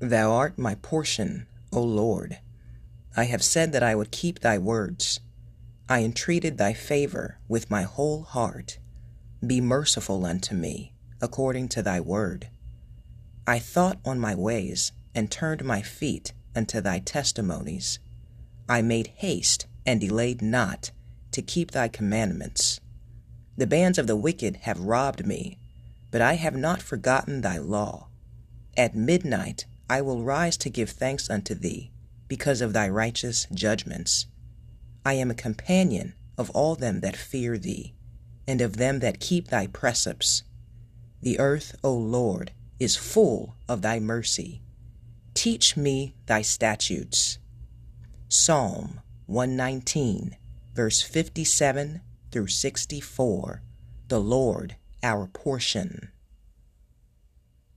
Thou art my portion, O Lord. I have said that I would keep thy words. I entreated thy favor with my whole heart. Be merciful unto me, according to thy word. I thought on my ways, and turned my feet unto thy testimonies. I made haste and delayed not to keep thy commandments. The bands of the wicked have robbed me, but I have not forgotten thy law. At midnight I will rise to give thanks unto thee, because of thy righteous judgments. I am a companion of all them that fear thee, and of them that keep thy precepts. The earth, O Lord, is full of thy mercy. Teach me thy statutes. Psalm 119, verse 57 through 64. The Lord our portion.